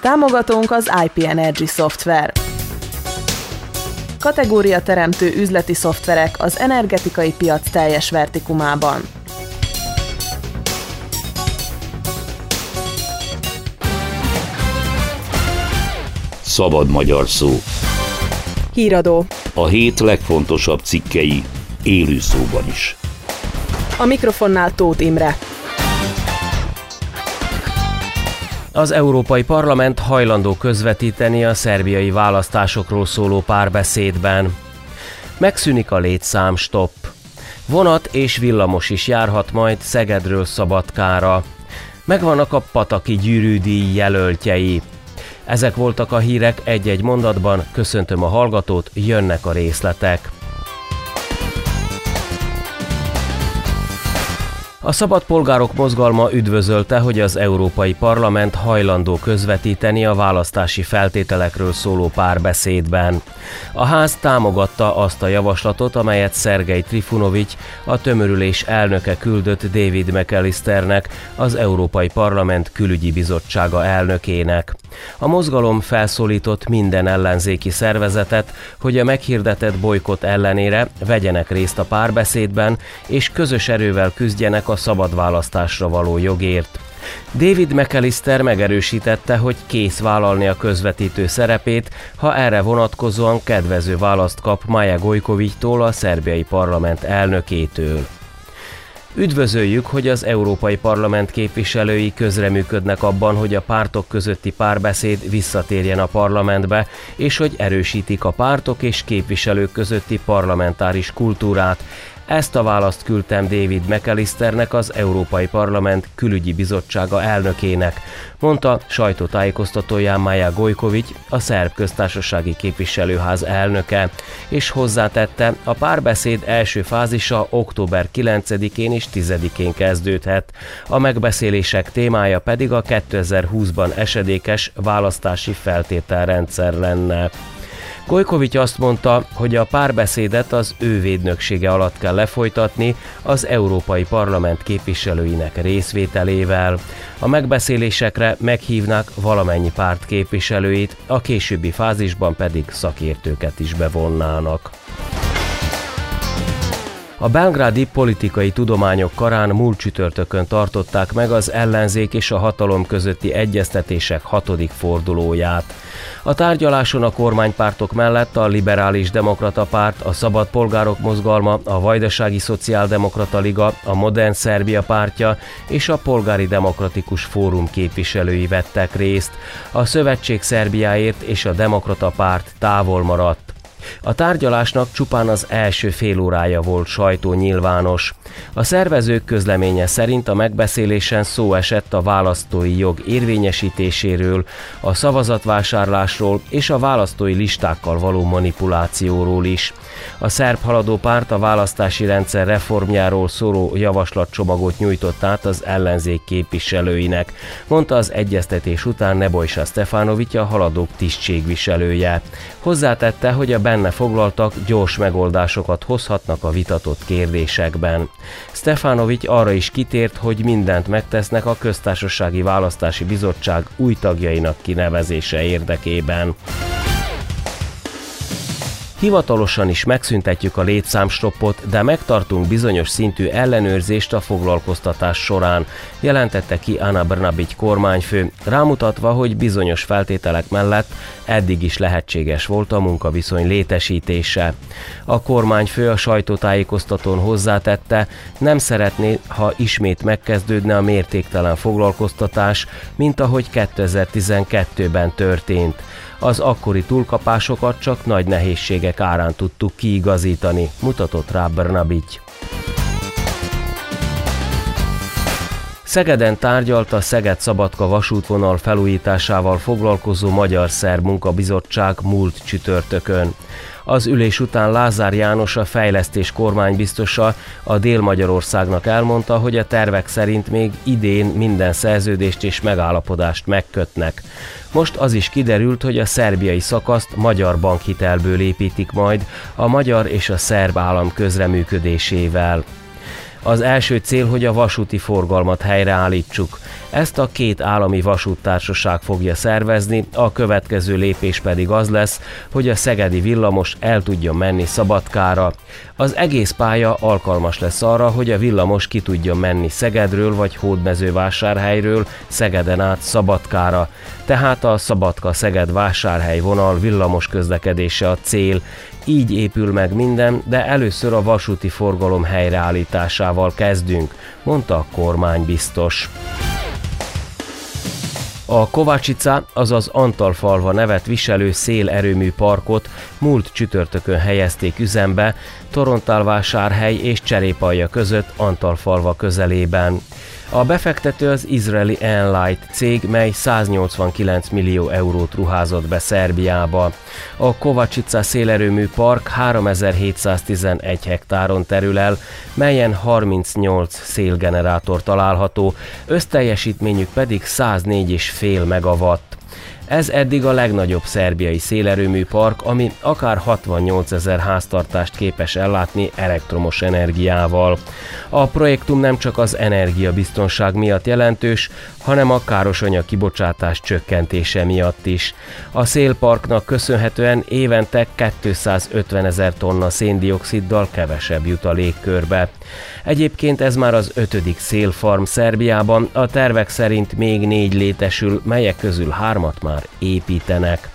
Támogatónk az IP Energy Software. Kategória teremtő üzleti szoftverek az energetikai piac teljes vertikumában. Szabad magyar szó. Híradó. A hét legfontosabb cikkei élő szóban is. A mikrofonnál Tóth Imre. Az Európai Parlament hajlandó közvetíteni a szerbiai választásokról szóló párbeszédben. Megszűnik a létszám stop. Vonat és villamos is járhat majd Szegedről Szabadkára. Megvannak a Pataki gyűrűdíj jelöltjei. Ezek voltak a hírek egy-egy mondatban, köszöntöm a hallgatót, jönnek a részletek. A szabad polgárok mozgalma üdvözölte, hogy az Európai Parlament hajlandó közvetíteni a választási feltételekről szóló párbeszédben. A ház támogatta azt a javaslatot, amelyet Szergei Trifunovics, a tömörülés elnöke küldött David McAllisternek, az Európai Parlament külügyi bizottsága elnökének. A mozgalom felszólított minden ellenzéki szervezetet, hogy a meghirdetett bolykot ellenére vegyenek részt a párbeszédben, és közös erővel küzdjenek a szabad választásra való jogért. David McAllister megerősítette, hogy kész vállalni a közvetítő szerepét, ha erre vonatkozóan kedvező választ kap Maja Gojkovic-tól, a szerbiai parlament elnökétől. Üdvözöljük, hogy az Európai Parlament képviselői közreműködnek abban, hogy a pártok közötti párbeszéd visszatérjen a parlamentbe, és hogy erősítik a pártok és képviselők közötti parlamentáris kultúrát. Ezt a választ küldtem David McAllisternek, az Európai Parlament külügyi bizottsága elnökének, mondta sajtótájékoztatóján Maja Gojkovic, a szerb köztársasági képviselőház elnöke, és hozzátette, a párbeszéd első fázisa október 9-én és 10-én kezdődhet. A megbeszélések témája pedig a 2020-ban esedékes választási feltételrendszer lenne. Gojkovics azt mondta, hogy a párbeszédet az ő védnöksége alatt kell lefolytatni az Európai Parlament képviselőinek részvételével. A megbeszélésekre meghívnak valamennyi párt képviselőit, a későbbi fázisban pedig szakértőket is bevonnának. A belgrádi politikai tudományok karán múlt csütörtökön tartották meg az ellenzék és a hatalom közötti egyeztetések hatodik fordulóját. A tárgyaláson a kormánypártok mellett a Liberális Demokrata Párt, a Szabad Polgárok Mozgalma, a Vajdasági Szociáldemokrata Liga, a Modern Szerbia pártja és a Polgári Demokratikus Fórum képviselői vettek részt. A Szövetség Szerbiáért és a Demokrata Párt távol maradt. A tárgyalásnak csupán az első fél órája volt sajtó nyilvános. A szervezők közleménye szerint a megbeszélésen szó esett a választói jog érvényesítéséről, a szavazatvásárlásról és a választói listákkal való manipulációról is. A szerb haladó párt a választási rendszer reformjáról szóló javaslatcsomagot nyújtott át az ellenzék képviselőinek, mondta az egyeztetés után Nebojsa Stefanovic a haladók tisztségviselője. Hozzátette, hogy a benne foglaltak gyors megoldásokat hozhatnak a vitatott kérdésekben. Stefanovics arra is kitért, hogy mindent megtesznek a köztársasági választási bizottság új tagjainak kinevezése érdekében. Hivatalosan is megszüntetjük a létszámstoppot, de megtartunk bizonyos szintű ellenőrzést a foglalkoztatás során, jelentette ki Anna Brnabic kormányfő, rámutatva, hogy bizonyos feltételek mellett eddig is lehetséges volt a munkaviszony létesítése. A kormányfő a sajtótájékoztatón hozzátette, nem szeretné, ha ismét megkezdődne a mértéktelen foglalkoztatás, mint ahogy 2012-ben történt. Az akkori túlkapásokat csak nagy nehézségek árán tudtuk kiigazítani, mutatott rá Brnabic. Szegeden tárgyalt a Szeged-Szabadka vasútvonal felújításával foglalkozó Magyar-Szerb Munkabizottság múlt csütörtökön. Az ülés után Lázár János a fejlesztés kormánybiztosa a Dél-Magyarországnak elmondta, hogy a tervek szerint még idén minden szerződést és megállapodást megkötnek. Most az is kiderült, hogy a szerbiai szakaszt magyar bankhitelből építik majd a magyar és a szerb állam közreműködésével. Az első cél, hogy a vasúti forgalmat helyreállítsuk. Ezt a két állami vasúttársaság fogja szervezni, a következő lépés pedig az lesz, hogy a szegedi villamos el tudja menni Szabadkára. Az egész pálya alkalmas lesz arra, hogy a villamos ki tudja menni Szegedről vagy Hódmezővásárhelyről Szegeden át Szabadkára. Tehát a Szabadka-Szeged vásárhely vonal villamos közlekedése a cél. Így épül meg minden, de először a vasúti forgalom helyreállításával kezdünk, mondta a kormány biztos. A Kovácsica, azaz Antalfalva nevet viselő szélerőmű parkot múlt csütörtökön helyezték üzembe Torontálvásárhely és Cserépalja között Antalfalva közelében. A befektető az izraeli Enlight cég, mely 189 millió eurót ruházott be Szerbiába. A Kovacica szélerőmű park 3711 hektáron terül el, melyen 38 szélgenerátor található, összteljesítményük pedig 104,5 megawatt. Ez eddig a legnagyobb szerbiai szélerőmű park, ami akár 68 ezer háztartást képes ellátni elektromos energiával. A projektum nem csak az energiabiztonság miatt jelentős, hanem a károsanyag kibocsátás csökkentése miatt is. A szélparknak köszönhetően évente 250 ezer tonna széndioksziddal kevesebb jut a légkörbe. Egyébként ez már az ötödik szélfarm Szerbiában, a tervek szerint még négy létesül, melyek közül hármat már építenek.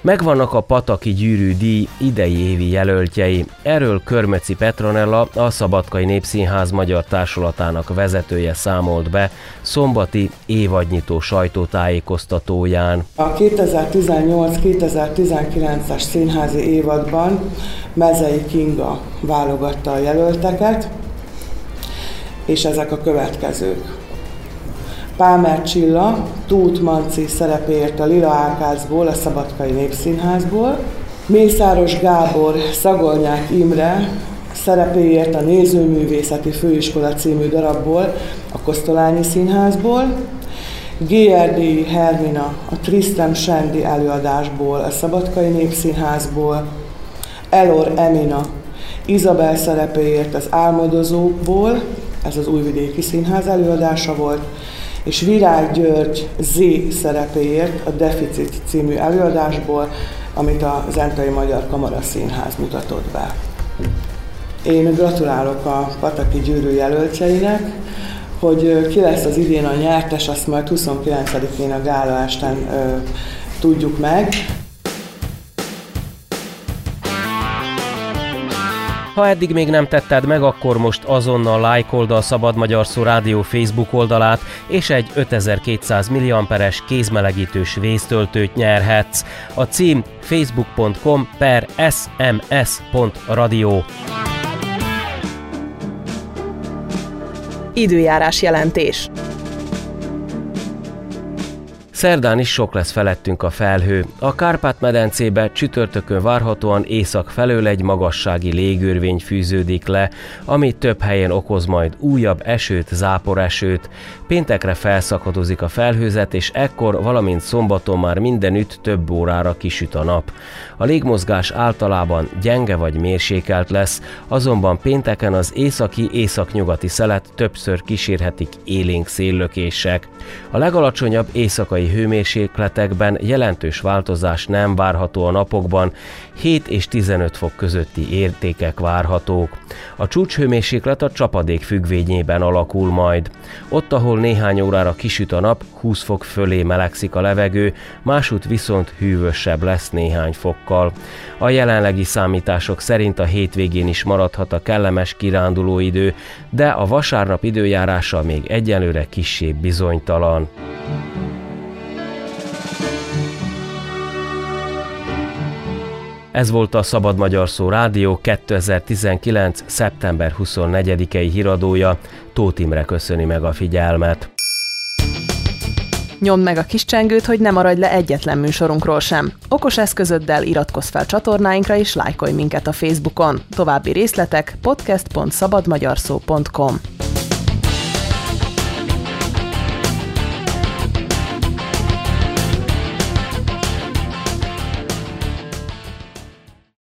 Megvannak a Pataki Gyűrű díj idei évi jelöltjei. Erről Körmeci Petronella, a Szabadkai Népszínház Magyar Társulatának vezetője számolt be szombati évadnyitó sajtótájékoztatóján. A 2018-2019-es színházi évadban Mezei Kinga válogatta a jelölteket, és ezek a következők. Pámer Csilla, Tóth Manci szerepéért a Lila Ákászból, a Szabadkai Népszínházból, Mészáros Gábor, Szagolnyák Imre szerepéért a Nézőművészeti Főiskola című darabból, a Kosztolányi Színházból, GRD Hermina a Tristem Sendi előadásból, a Szabadkai Népszínházból, Elor Emina Izabel szerepéért az Álmodozókból, ez az Újvidéki Színház előadása volt, és Virág György Z szerepéért a Deficit című előadásból, amit a Zentai Magyar Kamara Színház mutatott be. Én gratulálok a Pataki Gyűrű jelöltjeinek, hogy ki lesz az idén a nyertes, azt majd 29-én a gála esten ö, tudjuk meg. Ha eddig még nem tetted meg, akkor most azonnal lájkold a Szabad Magyar Szó Rádió Facebook oldalát, és egy 5200 milliamperes kézmelegítős vésztöltőt nyerhetsz. A cím facebook.com per sms.radio. Időjárás jelentés. Szerdán is sok lesz felettünk a felhő. A Kárpát-medencébe csütörtökön várhatóan észak felől egy magassági légörvény fűződik le, ami több helyen okoz majd újabb esőt, záporesőt. Péntekre felszakadozik a felhőzet, és ekkor, valamint szombaton már mindenütt több órára kisüt a nap. A légmozgás általában gyenge vagy mérsékelt lesz, azonban pénteken az északi-északnyugati szelet többször kísérhetik élénk széllökések. A legalacsonyabb éjszakai hőmérsékletekben jelentős változás nem várható a napokban, 7 és 15 fok közötti értékek várhatók. A csúcshőmérséklet a csapadék függvényében alakul majd. Ott, ahol néhány órára kisüt a nap, 20 fok fölé melegszik a levegő, másút viszont hűvösebb lesz néhány fokkal. A jelenlegi számítások szerint a hétvégén is maradhat a kellemes kiránduló idő, de a vasárnap időjárása még egyelőre kisebb bizonytalan. Ez volt a Szabad Magyar Szó Rádió 2019. szeptember 24-i híradója. Tóth Imre köszöni meg a figyelmet. Nyomd meg a kis csengőt, hogy ne maradj le egyetlen műsorunkról sem. Okos eszközöddel iratkozz fel csatornáinkra és lájkolj minket a Facebookon. További részletek podcast.szabadmagyarszó.com